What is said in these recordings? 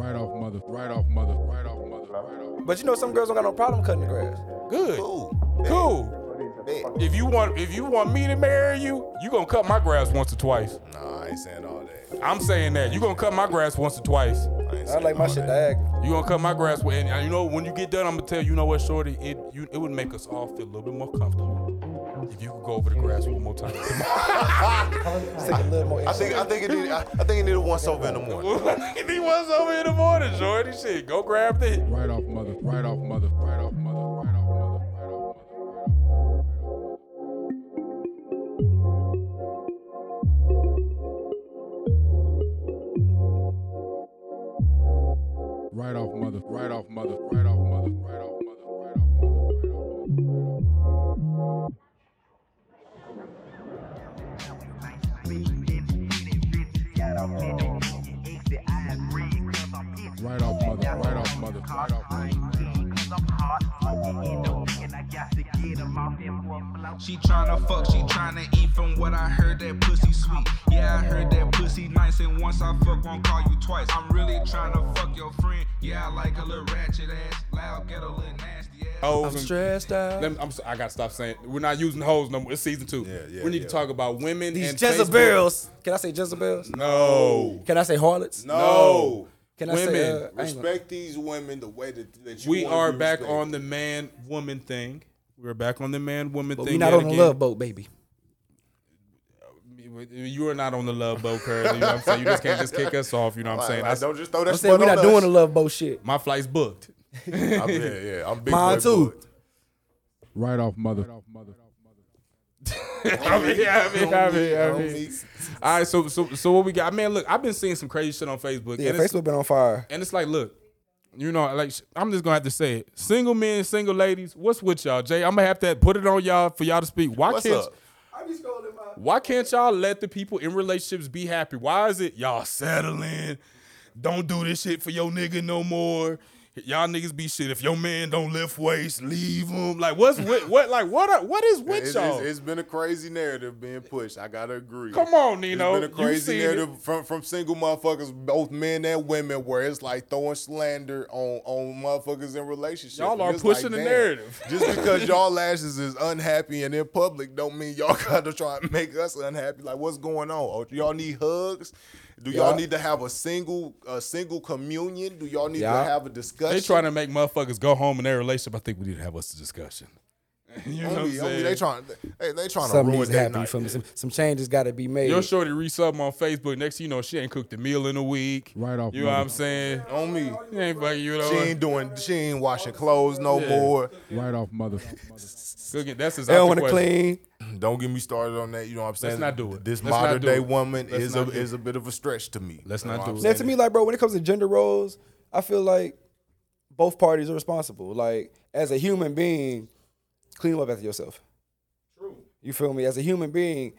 Right off mother. Right off mother. Right off mother. Right off. But you know some girls don't got no problem cutting the grass. Good. Cool. Cool. Bet. If you want, if you want me to marry you, you gonna cut my grass once or twice. Nah, I ain't saying all that. I'm saying that you gonna cut my grass once or twice. I, ain't I saying like my all shit that. diagonal. You gonna cut my grass, with- and you know when you get done, I'm gonna tell you, you know what, shorty, it you, it would make us all feel a little bit more comfortable if you could go over the grass one more time. Take a little more. I think I think it need I, I think it need a once over in the morning. he was over in the morning, shorty. Shit, go grab the. Right off mother. Right off mother. Right right off mother, right off mother, right off mother, right off mother, right off mother, right off mother. Right off mother, right off mother, right off mother. She tryna fuck, she tryna eat from what I heard that pussy sweet. Yeah, I heard that pussy nice, and once I fuck, won't call you twice. I'm really tryna fuck your friend. Yeah, I like a little ratchet ass, loud, get a little nasty ass. Hoes I'm and- stressed out. Let me, I'm, so- I gotta stop saying we're not using hoes no more. It's season two. Yeah, yeah, we need yeah. to talk about women These and Facebook. Jezebels. Can I say Jezebels? No, Can I say harlots? No. Can I Women. say? Uh, I ain't gonna- Respect these women the way that, that you we wanna are be back respected. on the man woman thing. We're back on the man woman but thing. We're not yet on the again. love boat, baby. You are not on the love boat, Curly. You know what I'm saying? You just can't just kick us off. You know what I'm Like, saying? like, That's- don't just throw that I'm saying spot we on not doing the love boat shit. my flight's booked. I'm, yeah, yeah. I'm big Mine too. booked. Right off mother. Right off mother. I mean, I mean, I mean, I mean. All right, so so so what we got? Man, look, I've been seeing some crazy shit on Facebook. Yeah, and Facebook been on fire. And it's like, look, you know, like I'm just gonna have to say it. Single men, single ladies, what's with y'all, Jay? I'm gonna have to put it on y'all for y'all to speak. Why What's can't up? Why can't y'all let the people in relationships be happy? Why is it y'all settling? Don't do this shit for your nigga no more. Y'all niggas be shit. If your man don't lift weights, leave him. Like what's with what? Like what? Are, what is with It's, y'all? it's- it's been a crazy narrative being pushed. I gotta agree. Come on, Nino. It's been a crazy seen it. narrative from, from single motherfuckers, both men and women, where it's like throwing slander on, on motherfuckers in relationships. Y'all are pushing the damn, narrative. Just because y'all lashes is unhappy and in public, don't mean y'all gotta try and make us unhappy. Like, what's going on? Oh, y'all need hugs? Do y'all Yeah. need to have a single a single communion? Do y'all need Yeah. to have a discussion? They trying to make motherfuckers go home in their relationship. I think we need to have us a discussion. You know what I'm Only, only saying? they trying. They, they trying to Something ruin needs to that happen. You night. feel me? Some, some changes got to be made. Your shorty read something on Facebook. Next, thing you know, she ain't cooked a meal in a week. Right off You know what. I'm saying? On me. She ain't fucking. You know. She ain't doing. She ain't washing clothes no Yeah. more. Right off mother. Cooking. That's his. they don't want to clean. Don't get me started on that. You know what I'm saying? Let's not do it. This Let's modern do day it. woman Let's is a not is a bit of a stretch to me. Let's You know not what do it. Now, to me, like, bro, when it comes to gender roles, I feel like both parties are responsible. Like, as a human being, clean up after yourself. True. You feel me? As a human being,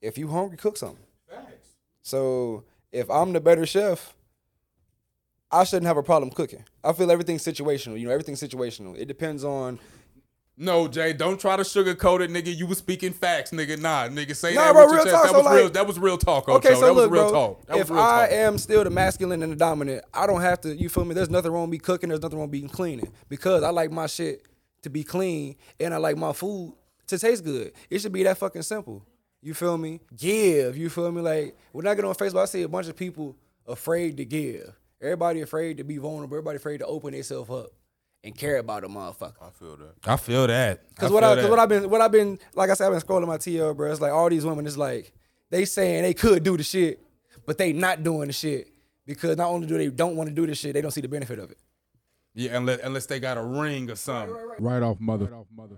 if you hungry, cook something. Facts. So if I'm the better chef, I shouldn't have a problem cooking. I feel everything's situational. You know, everything's situational. It depends on. No, Jay, don't try to sugarcoat it, nigga. You was speaking facts, nigga. Nah, nigga, say Nah, that bro, with your real chest. talk, That so was real. like- That was real talk. Okay, so that was look, real bro. talk. That if was real I talk. am still the masculine and the dominant, I don't have to. You feel me? There's nothing wrong with me cooking. There's nothing wrong with me cleaning because I like my shit to be clean and I like my food to taste good. It should be that fucking simple. You feel me? Give. You feel me? Like when I get on Facebook, I see a bunch of people afraid to give. Everybody afraid to be vulnerable. Everybody afraid to open themselves up and care about a motherfucker. I feel that. I feel that. Cause what I, cause what I've been, what I've been, like I said, I've been scrolling my TL, bro. It's like all these women is like, they saying they could do the shit, but they not doing the shit because not only do they don't want to do the shit, they don't see the benefit of it. Yeah, unless unless they got a ring or something. Right off mother. Right off mother.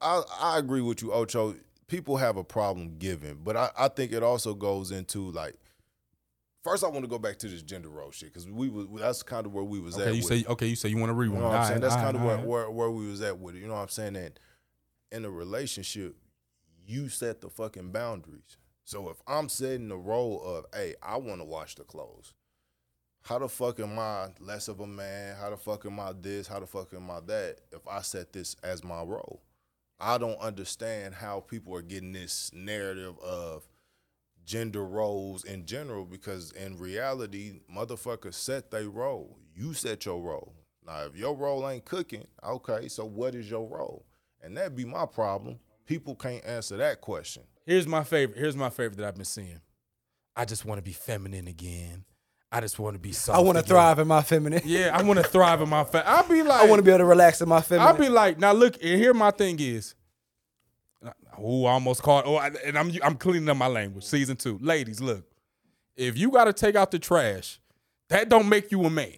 I, I agree with you, Ocho. People have a problem giving, but I, I think it also goes into like. First, I want to go back to this gender role shit because we was that's kind of where we was Okay, at. you with say okay. You say you want to rewind. You know what I'm saying? That's kind of where, what. where where we was at with it. You know what I'm saying? That in a relationship, you set the fucking boundaries. So if I'm setting the role of, hey, I want to wash the clothes. How the fuck am I less of a man? How the fuck am I this? How the fuck am I that? If I set this as my role, I don't understand how people are getting this narrative of gender roles in general because in reality, motherfuckers set their role. You set your role. Now, if your role ain't cooking, okay, so what is your role? And that'd be my problem. People can't answer that question. Here's my favorite. Here's my favorite that I've been seeing. I just want to be feminine again. I just want to be soft. I want to thrive in my feminine. Yeah, I want to thrive in my. Fe- I'll be like, I want to be able to relax in my feminine. I'll be like, now look, and here my thing is. Oh, I almost caught. Oh, I- and I'm I'm cleaning up my language. Season two, ladies, look, if you got to take out the trash, that don't make you a man.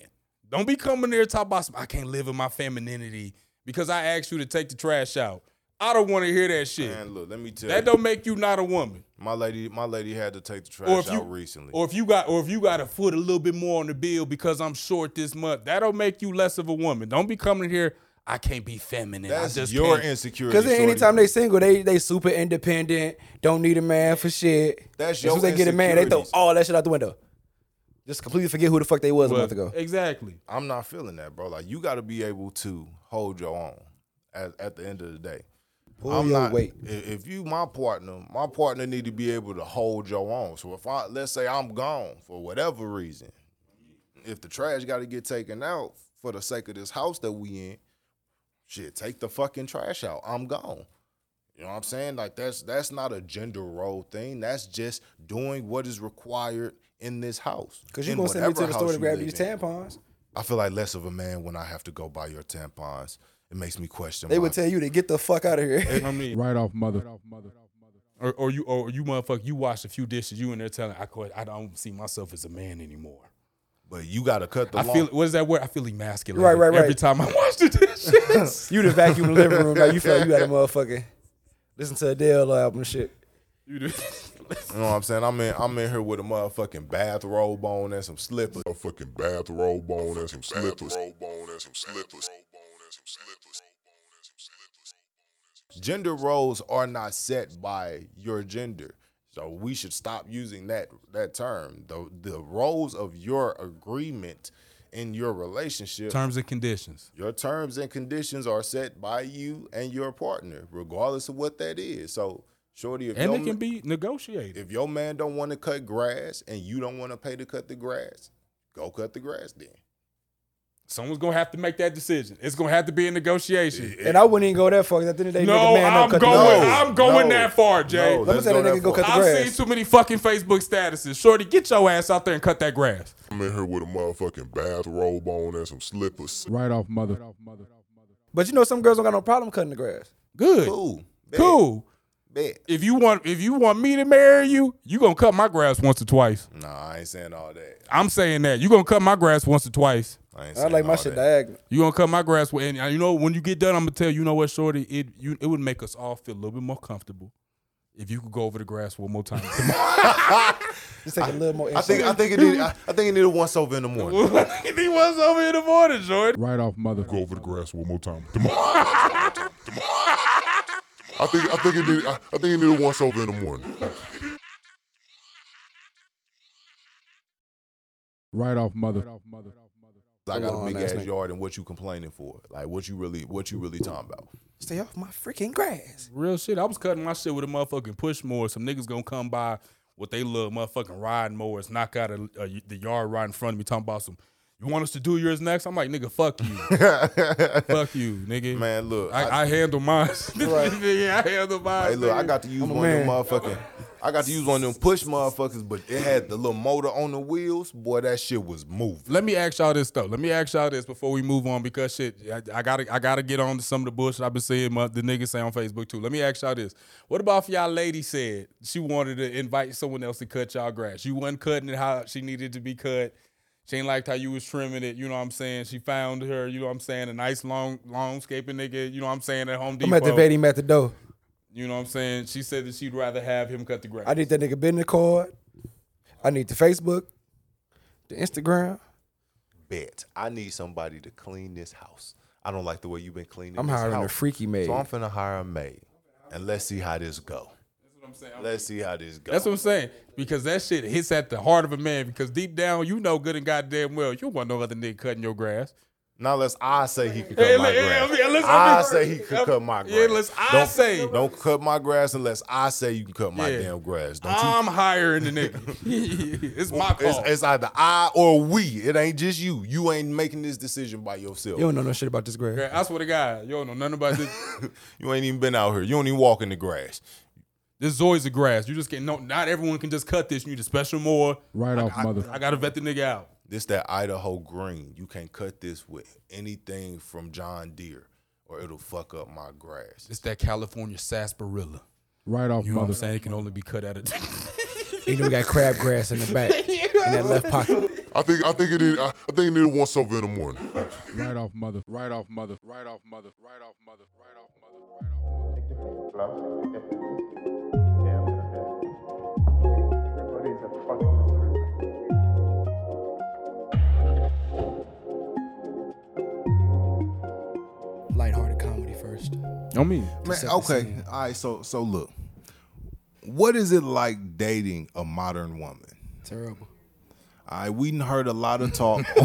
Don't be coming there talking about some, I can't live in my femininity because I asked you to take the trash out. I don't want to hear that shit. Man, look, let me tell you that you. don't make you not a woman. My lady, my lady had to take the Or trash if you out recently. or if you got or if you got a foot a little bit more on the bill because I'm short this month, that don't make you less of a woman. Don't be coming here. I can't be feminine. That's I just your can't. insecurity. Because shorty. anytime they single, they they super independent, don't need a man for shit. That's as your soon as they get a man, they throw all that shit out the window. Just completely forget who the fuck they was a month ago. Exactly. I'm not feeling that, bro. Like you got to be able to hold your own at, at the end of the day. Pull I'm your not. weight. If you my partner, my partner need to be able to hold your own. So if I let's say I'm gone for whatever reason, if the trash got to get taken out for the sake of this house that we in, shit, take the fucking trash out. I'm gone. You know what I'm saying? Like that's that's not a gender role thing. That's just doing what is required in this house. Because you In gonna send me to the store to grab these tampons. I feel like less of a man when I have to go buy your tampons. It makes me question. They my- would tell you to get the fuck out of here. I mean, Right off mother. or, or you or you motherfucker, you washed a few dishes. You in there telling I quit. I don't see myself as a man anymore. but you got to cut the. I lawn. feel what is that word? I feel emasculated. Right, right, right. Every time I wash the dishes. you just vacuum the living room. Like you feel like you got a motherfucking listen to Adele album and shit. You do- You know what I'm saying? I'm in. I'm in here with a motherfucking bathrobe on and some slippers. a fucking bathrobe on and some slippers. Bathrobe on and some slippers. Gender roles are not set by your gender, so we should stop using that that term. The the roles of your agreement in your relationship. Terms and conditions. Your terms and conditions are set by you and your partner, regardless of what that is. So, shorty, if And it can be negotiated. if your man don't want to cut grass and you don't want to pay to cut the grass, go cut the grass then. Someone's gonna have to make that decision. It's gonna have to be a negotiation. And I wouldn't even go that far. 'cause At the end of the day, No, nigga, man, I'm cut the going. grass. I'm going No, that far, Jay. no, Let me let's say that nigga go cut the grass. I've seen too many fucking Facebook statuses. Shorty, get your ass out there and cut that grass. I'm in here with a motherfucking bathrobe on and some slippers. Right off mother. But you know, some girls don't got no problem cutting the grass. Good. Cool. Bet. Cool. Bet. If you want, if you want me to marry you, you gonna cut my grass once or twice. Nah, I ain't saying all that. I'm saying that you gonna cut my grass once or twice. I ain't I like my shit that. diagonal. You gonna cut my grass, with- and you know when you get done, I'm gonna tell you, you know what, shorty, it you it would make us all feel a little bit more comfortable if you could go over the grass one more time. Tomorrow. Just take a little more. I think I think it need I, I think it need a once over in the morning. he was over in the morning, shorty. Right off mother. Go over the grass one more time. Tomorrow. Tomorrow. I think I think it need I, I think it need a once over in the morning. Right off mother. I got a big ass ass yard, and what you complaining for? Like what you really what you really talking about? Stay off my freaking grass. Real shit. I was cutting my shit with a motherfucking push mower. Some niggas gonna come by with they little motherfucking riding mowers, knock out a, a, the yard right in front of me, talking about some. You want us to do yours next? I'm like, nigga, fuck you, fuck you, nigga. Man, look, I, I, I handle mine. yeah, I handle mine. hey, look, I got to use I'm one of them motherfucking. I got to use one of them push motherfuckers, but it had the little motor on the wheels. Boy, that shit was moving. Let me ask y'all this though. Let me ask y'all this before we move on because shit, I, I gotta I gotta get on to some of the bullshit I've been seeing my, the niggas say on Facebook too. Let me ask y'all this: What about if y'all lady said she wanted to invite someone else to cut y'all grass? You wasn't cutting it how she needed to be cut. She ain't liked how you was trimming it. You know what I'm saying? She found her. You know what I'm saying? A nice long longscaping nigga. You know what I'm saying? At Home Depot. I'm at the vet him at the door. You know what I'm saying? She said that she'd rather have him cut the grass. I need that nigga business card. I need the Facebook, the Instagram. Bet I need somebody to clean this house. I don't like the way you've been cleaning. This house. I'm this hiring a freaky maid. So I'm finna hire a maid, and let's see how this go. Let's see how this goes. That's what I'm saying. Because that shit hits at the heart of a man. Because deep down, you know good and goddamn well, you don't want no other nigga cutting your grass. Not unless I say he could cut Hey, my li- yeah, grass. yeah, listen, I listen. say he could cut my grass. Yeah, unless I don't, say- don't cut my grass unless I say you can cut my Yeah. damn grass. Don't? I'm hiring the nigga. it's my It's, call. it's either I or we. It ain't just you. You ain't making this decision by yourself. You don't know no shit about this grass. I swear to God, you don't know nothing about this. You ain't even been out here. You don't even walk in the grass. This is always a grass. You just can't. No, not everyone can just cut this. You need a special more. Right off, mother. I gotta vet the nigga out. This that Idaho green. You can't cut this with anything from John Deere, or it'll fuck up my grass. It's that California sarsaparilla. Right off, You know what I'm saying? It can only be cut at a. You know we got crabgrass in the back, in that left pocket. I think I think it need I, I think it need one something in the morning. Right off, mother. Right off, mother. Right off, mother. Right off, mother. Right off, mother. Right off, mother. Lighthearted comedy first. On me. Man, okay. All right. So so look, what is it like dating a modern woman? Terrible. All right, we done heard a lot of talk.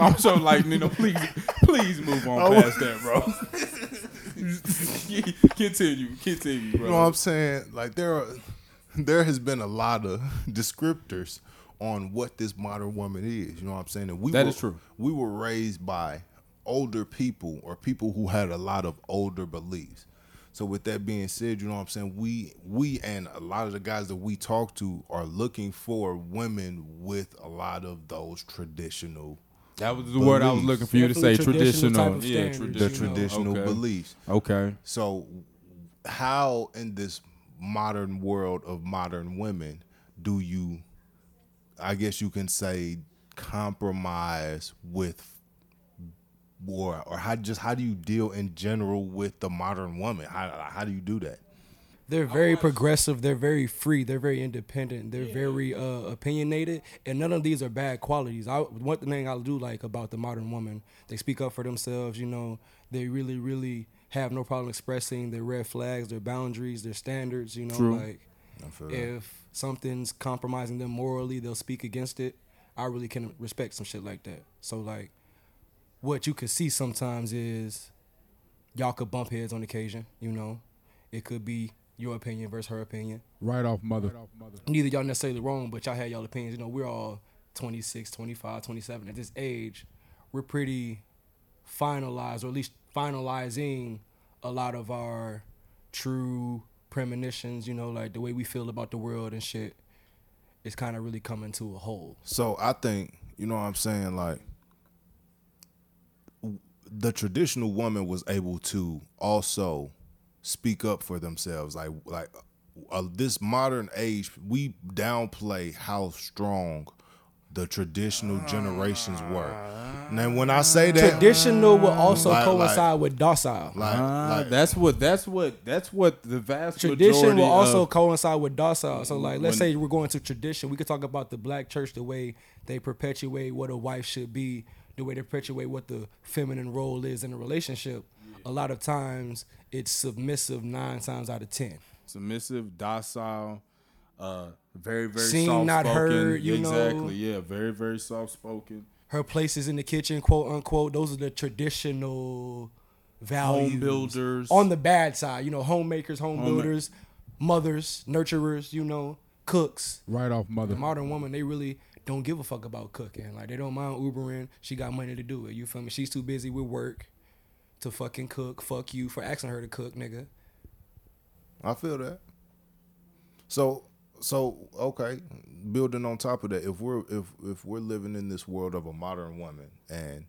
I'm so like, Nino, please, please move on Oh. past that, bro. continue, continue, bro. You know what I'm saying? Like there are there has been a lot of descriptors on what this modern woman is. You know what I'm saying? And we That were, is true. We were raised by older people or people who had a lot of older beliefs. So with that being said, you know what I'm saying? We we and a lot of the guys that we talk to are looking for women with a lot of those traditional that was the word I was looking for you to say. Traditional Traditional, yeah, standards, the traditional. traditional okay. beliefs. Okay. So, how in this modern world of modern women do you, I guess you can say, compromise with, or or how just how do you deal in general with the modern woman? How how do you do that? They're very progressive. They're very free. They're very independent. They're very uh, opinionated, and none of these are bad qualities. I one thing I do like about the modern woman, they speak up for themselves. You know, they really, really have no problem expressing their red flags, their boundaries, their standards. You know, True. like feel that. if something's compromising them morally, they'll speak against it. I really can respect some shit like that. So like, what you could see sometimes is y'all could bump heads on occasion. You know, it could be your opinion versus her opinion. Right off, mother. Right off, mother. Neither y'all necessarily wrong, but y'all had y'all opinions. You know, we're all 26, 25, 27. At this age, we're pretty finalized, or at least finalizing a lot of our true premonitions, you know, like the way we feel about the world and shit. It's kind of really coming to a whole. So I think you know what I'm saying. Like the traditional woman was able to also speak up for themselves. Like like uh, this modern age, we downplay how strong the traditional generations were. Now when I say that, Traditional will also Like- coincide with docile. like, like that's what. That's what. That's what the vast tradition majority will also of- coincide with docile. So like let's When- say we're going to tradition, we could talk about the black church, the way they perpetuate what a wife should be, the way they perpetuate what the feminine role is in a relationship. A lot of times it's submissive nine times out of ten. submissive, docile, uh, very very Seen, soft not spoken. heard, you know. exactly, yeah, very very soft spoken. Her place is in the kitchen, quote unquote. Those are the traditional values. Home builders. On the bad side, you know, homemakers, home Home- builders, mothers, nurturers, you know, cooks. Right off, mother. the modern woman, they really don't give a fuck about cooking. Like they don't mind Ubering. She got money to do it. You feel me? She's too busy with work to fucking cook. Fuck you for asking her to cook, nigga. I feel that. So so okay, building on top of that, if we're if if we're living in this world of a modern woman and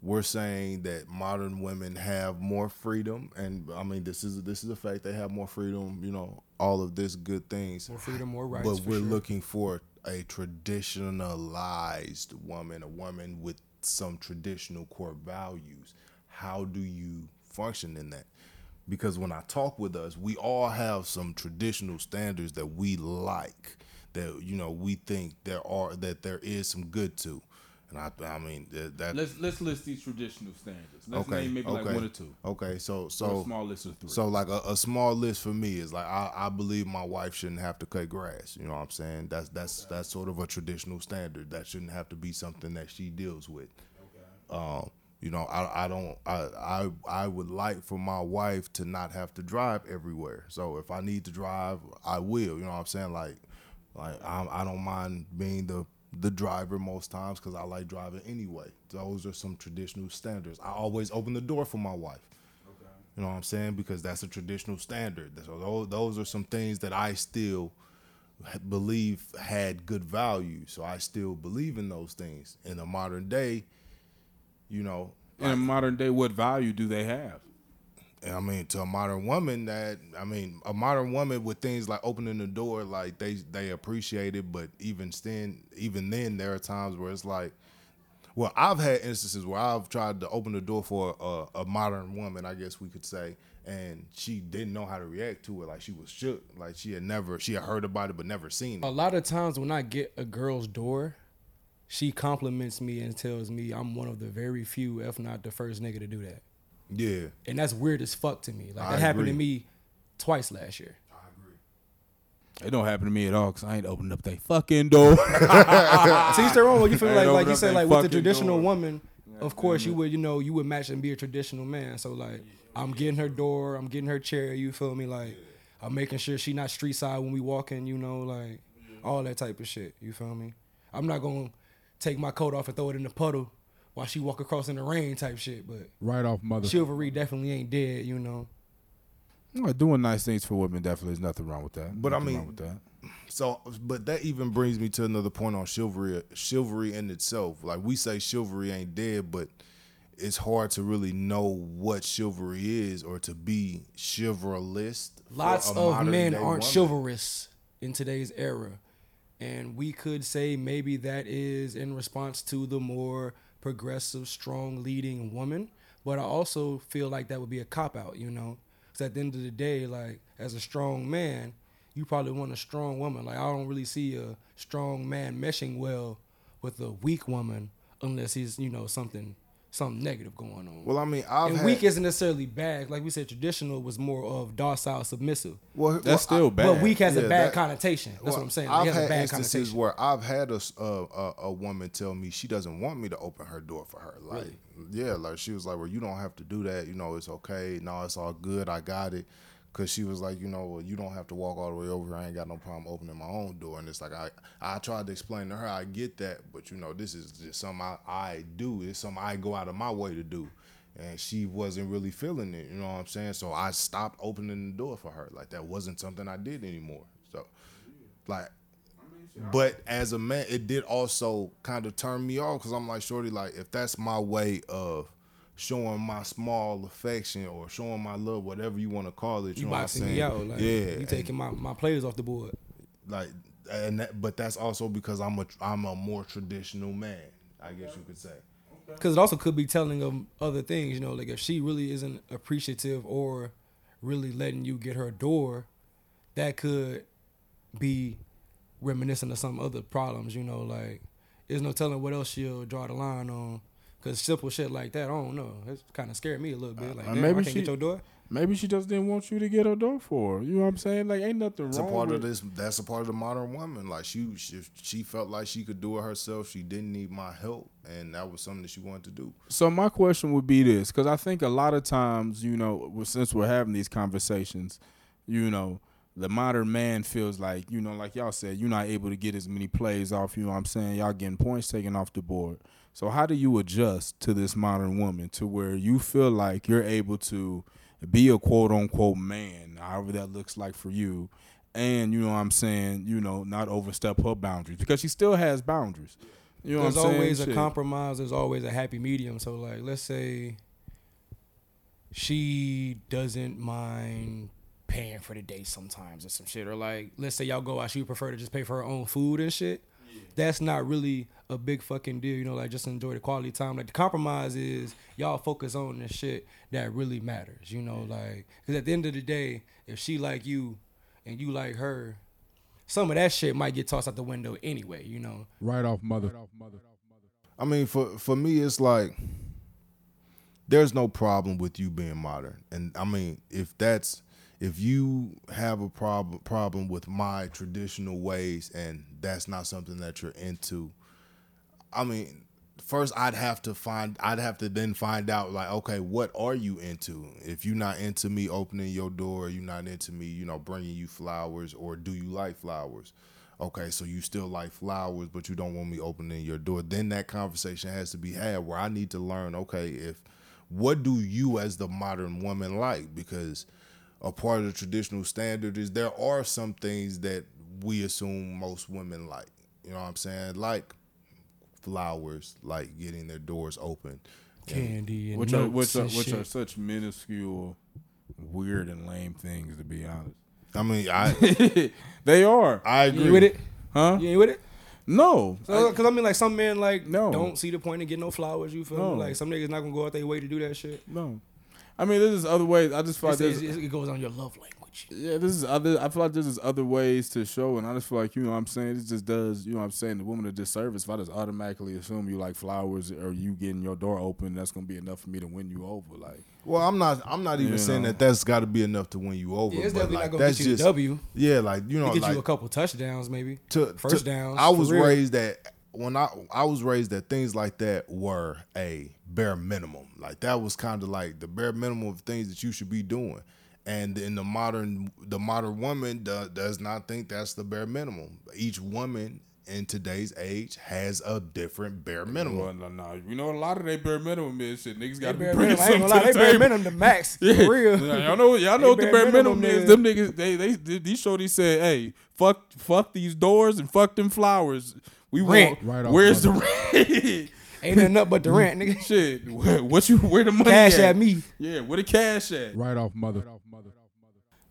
we're saying that modern women have more freedom and I mean this is this is a fact they have more freedom, you know, all of this good things. More freedom, more rights. but we're sure. looking for a traditionalized woman, a woman with some traditional core values. How do you function in that? Because when I talk with us, we all have some traditional standards that we like, that you know we think there are that there is some good to, and I I mean that. that Let's let's list these traditional standards. Let's okay, name maybe okay, like one or two. Okay, so Or so a small list of three. so like a, a small list for me is like I, I believe my wife shouldn't have to cut grass. You know what I'm saying? That's that's that's sort of a traditional standard. That shouldn't have to be something that she deals with. Okay. Um, you know, I I don't I I I would like for my wife to not have to drive everywhere. So if I need to drive, I will. You know what I'm saying? Like like I'm, I don't mind being the the driver most times because I like driving anyway. Those are some traditional standards. I always open the door for my wife. You know what I'm saying? Because that's a traditional standard. So those, those are some things that I still believe had good value. So I still believe in those things. In the modern day, you know, In a modern day, what value do they have? I mean, to a modern woman, that I mean, a modern woman with things like opening the door, like they they appreciate it. But even then, even then, there are times where it's like, well, I've had instances where I've tried to open the door for a, a modern woman, I guess we could say, and she didn't know how to react to it. Like she was shook, like she had never, she had heard about it but never seen it. A lot of times when I get a girl's door, she compliments me and tells me I'm one of the very few, if not the first nigga to do that. Yeah, And that's weird as fuck to me. Like I that happened to me twice last year. I agree. It don't happen to me at all because I ain't opened up that fucking door. See, you still wrong. When you feel Ain't like, like you up said, like with the traditional door. woman, of course you would, you know, you would match and be a traditional man. So like, I'm getting her door, I'm getting her chair. You feel me? Like, I'm making sure she not street side when we walk in. You know, like all that type of shit. You feel me? I'm not gonna take my coat off and throw it in the puddle while she walk across in the rain type shit. But Right off mother. chivalry definitely ain't dead. You know. Well, Doing nice things for women definitely is nothing wrong with that. But I mean- wrong with that. So, but that even brings me to another point on chivalry. Chivalry in itself, like we say, chivalry ain't dead, but it's hard to really know what chivalry is or to be chivalrous. Lots of men aren't woman. chivalrous in today's era. And we could say maybe that is in response to the more progressive, strong leading woman. But I also feel like that would be a cop out, you know? Because at the end of the day, like, as a strong man, you probably want a strong woman. Like, I don't really see a strong man meshing well with a weak woman unless he's, you know, something something negative going on. Well, I mean, I've and had, weak isn't necessarily bad. Like we said, traditional was more of docile, submissive. well, That's well, still bad. But weak has Yeah, a bad that- connotation. That's well, what I'm saying. I've it has had a bad instances connotation. where I've had a a woman tell me she doesn't want me to open her door for her. Like, yeah, like she was like, "Well, you don't have to do that. You know, it's okay. No, it's all good. I got it." Cause she was like, you know, well, you don't have to walk all the way over. I ain't got no problem opening my own door. And it's like I, I tried to explain to her, I get that, but you know, this is just something I, I do. It's something I go out of my way to do. And she wasn't really feeling it, you know what I'm saying? So I stopped opening the door for her. Like that wasn't something I did anymore. So, like, but as a man, it did also kind of turn me off because I'm like, shorty, like if that's my way of showing my small affection or showing my love, whatever you want to call it, you, you know what I'm boxing saying? me out. Like, yeah, you and, taking my, my players off the board. like, and that, but that's also because I'm a I'm a more traditional man, I guess you could say. Because it also could be telling of other things. You know, like if she really isn't appreciative or really letting you get her door, that could be reminiscent of some other problems. You know, like there's no telling what else she'll draw the line on. Cause simple shit like that, I don't know. It's kind of scared me a little bit. Like, Uh, damn, maybe I can't she- get your door. Maybe she just didn't want you to get her door for her. You know what I'm saying? Like, ain't nothing It's a part with of this. That's a part of the modern woman. Like she, she, she felt like she could do it herself. She didn't need my help, and that was something that she wanted to do. So my question would be this, because I think a lot of times, you know, since we're having these conversations, you know, the modern man feels like, you know, like y'all said, you're not able to get as many plays off. You know what I'm saying? Y'all getting points taken off the board. So how do you adjust to this modern woman to where you feel like you're able to be a quote unquote man, however that looks like for you, and you know what I'm saying, you know, not overstep her boundaries because she still has boundaries. You know there's what I'm saying? always a compromise. There's always a happy medium. So like, let's say she doesn't mind paying for the date sometimes or some shit, or like, let's say y'all go out, she would prefer to just pay for her own food and shit. That's not really a big fucking deal, you know. Like, just enjoy the quality time. Like, the compromise is y'all focus on the shit that really matters, you know. Like, because at the end of the day, if she like you and you like her, some of that shit might get tossed out the window anyway, you know. Right off mother. Right off mother. I mean, for for me, it's like there's no problem with you being modern, and I mean, if that's if you have a problem problem with my traditional ways, and that's not something that you're into, I mean, first I'd have to find I'd have to then find out like okay what are you into? If you're not into me opening your door you're not into me you know bringing you flowers or do you like flowers? Okay so you still like flowers but you don't want me opening your door. Then that conversation has to be had where I need to learn okay if what do you as the modern woman like? Because a part of the traditional standard is there are some things that we assume most women like you know what I'm saying like flowers like getting their doors open Candy and which are which are which are such minuscule, weird and lame things to be honest. I mean I they are, I agree ain't with it? huh? You ain't with it? No, Because I mean, like some men like No. don't see the point in getting no flowers. You feel No. me? Like some niggas not gonna go out their way to do that shit. no. I mean, there's other ways. I just feel like It's- it's- it goes on your love language. yeah, this is other. I feel like this is other ways to show, and I just feel like you know what I'm saying. It just does, you know what I'm saying, the woman a disservice if I just automatically assume you like flowers or you getting your door open. That's gonna be enough for me to win you over. Like, well I'm not I'm not even You saying know. that that's got to be enough to win you over Yeah, it's but definitely like, not gonna that's get you just the W. yeah like you know It get like you a couple touchdowns, maybe. to, First to- downs, I was real. raised that when I I was raised that things like that were a bare minimum. Like that was kind of like the bare minimum of things that you should be doing. And in the modern the modern woman do, does not think that's the bare minimum. Each woman in today's age has a different bare minimum. well, no, no, you know, a lot of they bare minimum is shit. Niggas got to be Bare bringing minimum, I ain't something gonna lie, they the bare minimum the max. Yeah. For real. Yeah, y'all know, y'all know what the bare bare minimum, minimum is. is. Them niggas, they, they, they, these shorties said, "Hey, fuck, fuck these doors and fuck them flowers. We Rent. want. Right off where's the rent? Ain't nothing up but the rent, nigga. Shit, where, what you, where the money Cash at? at me. Yeah, where the cash at? Right off mother. Right off mother.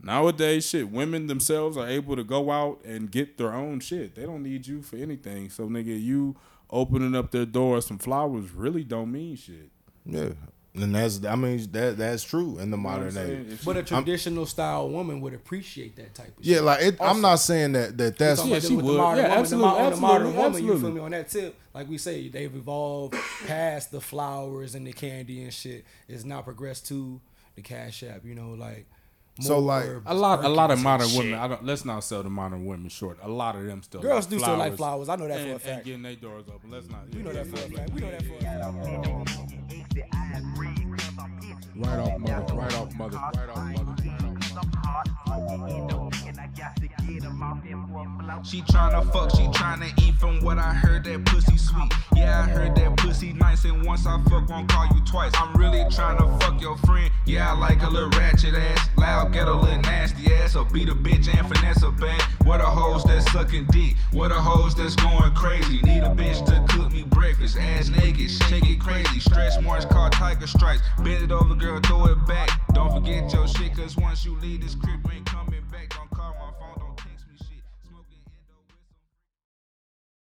Nowadays, shit, women themselves are able to go out and get their own shit. They don't need you for anything. So, nigga, you opening up their door some flowers really don't mean shit. Yeah. And that's I mean that that's true in the You know what I'm modern saying? age. But a traditional style woman would appreciate that type of Yeah, shit. like it, I'm not saying that that that's Talking Yeah, about she with would. The modern Yeah, woman, absolutely, the, mo- the modern absolutely, woman, you feel me? On that tip, like we say, they've evolved past the flowers and the candy and shit. It's now progressed to the cash app. You know, like So, like, a lot, a lot of modern shit. women. I don't. Let's not sell the modern women short. A lot of them still. Girls like do still like flowers. I know that and, for a and getting their doors open. Let's not. We know that for a fact. We know that for a fact. Right off mother. Right off mother. Right off mother. She tryna fuck, she tryna eat from what I heard that pussy sweet. Yeah, I heard that pussy nice, and once I fuck, won't call you twice. I'm really tryna fuck your friend. Yeah, I like a little ratchet ass, loud, get a little nasty ass, or beat a bitch and finesse a bang. What a hoes that's sucking dick, what a hoes that's going crazy. Need a bitch to cook me breakfast, ass naked, shake it crazy. Stretch marks called tiger stripes, bend it over, girl, throw it back. Don't forget your shit, cause once you leave this crib, ain't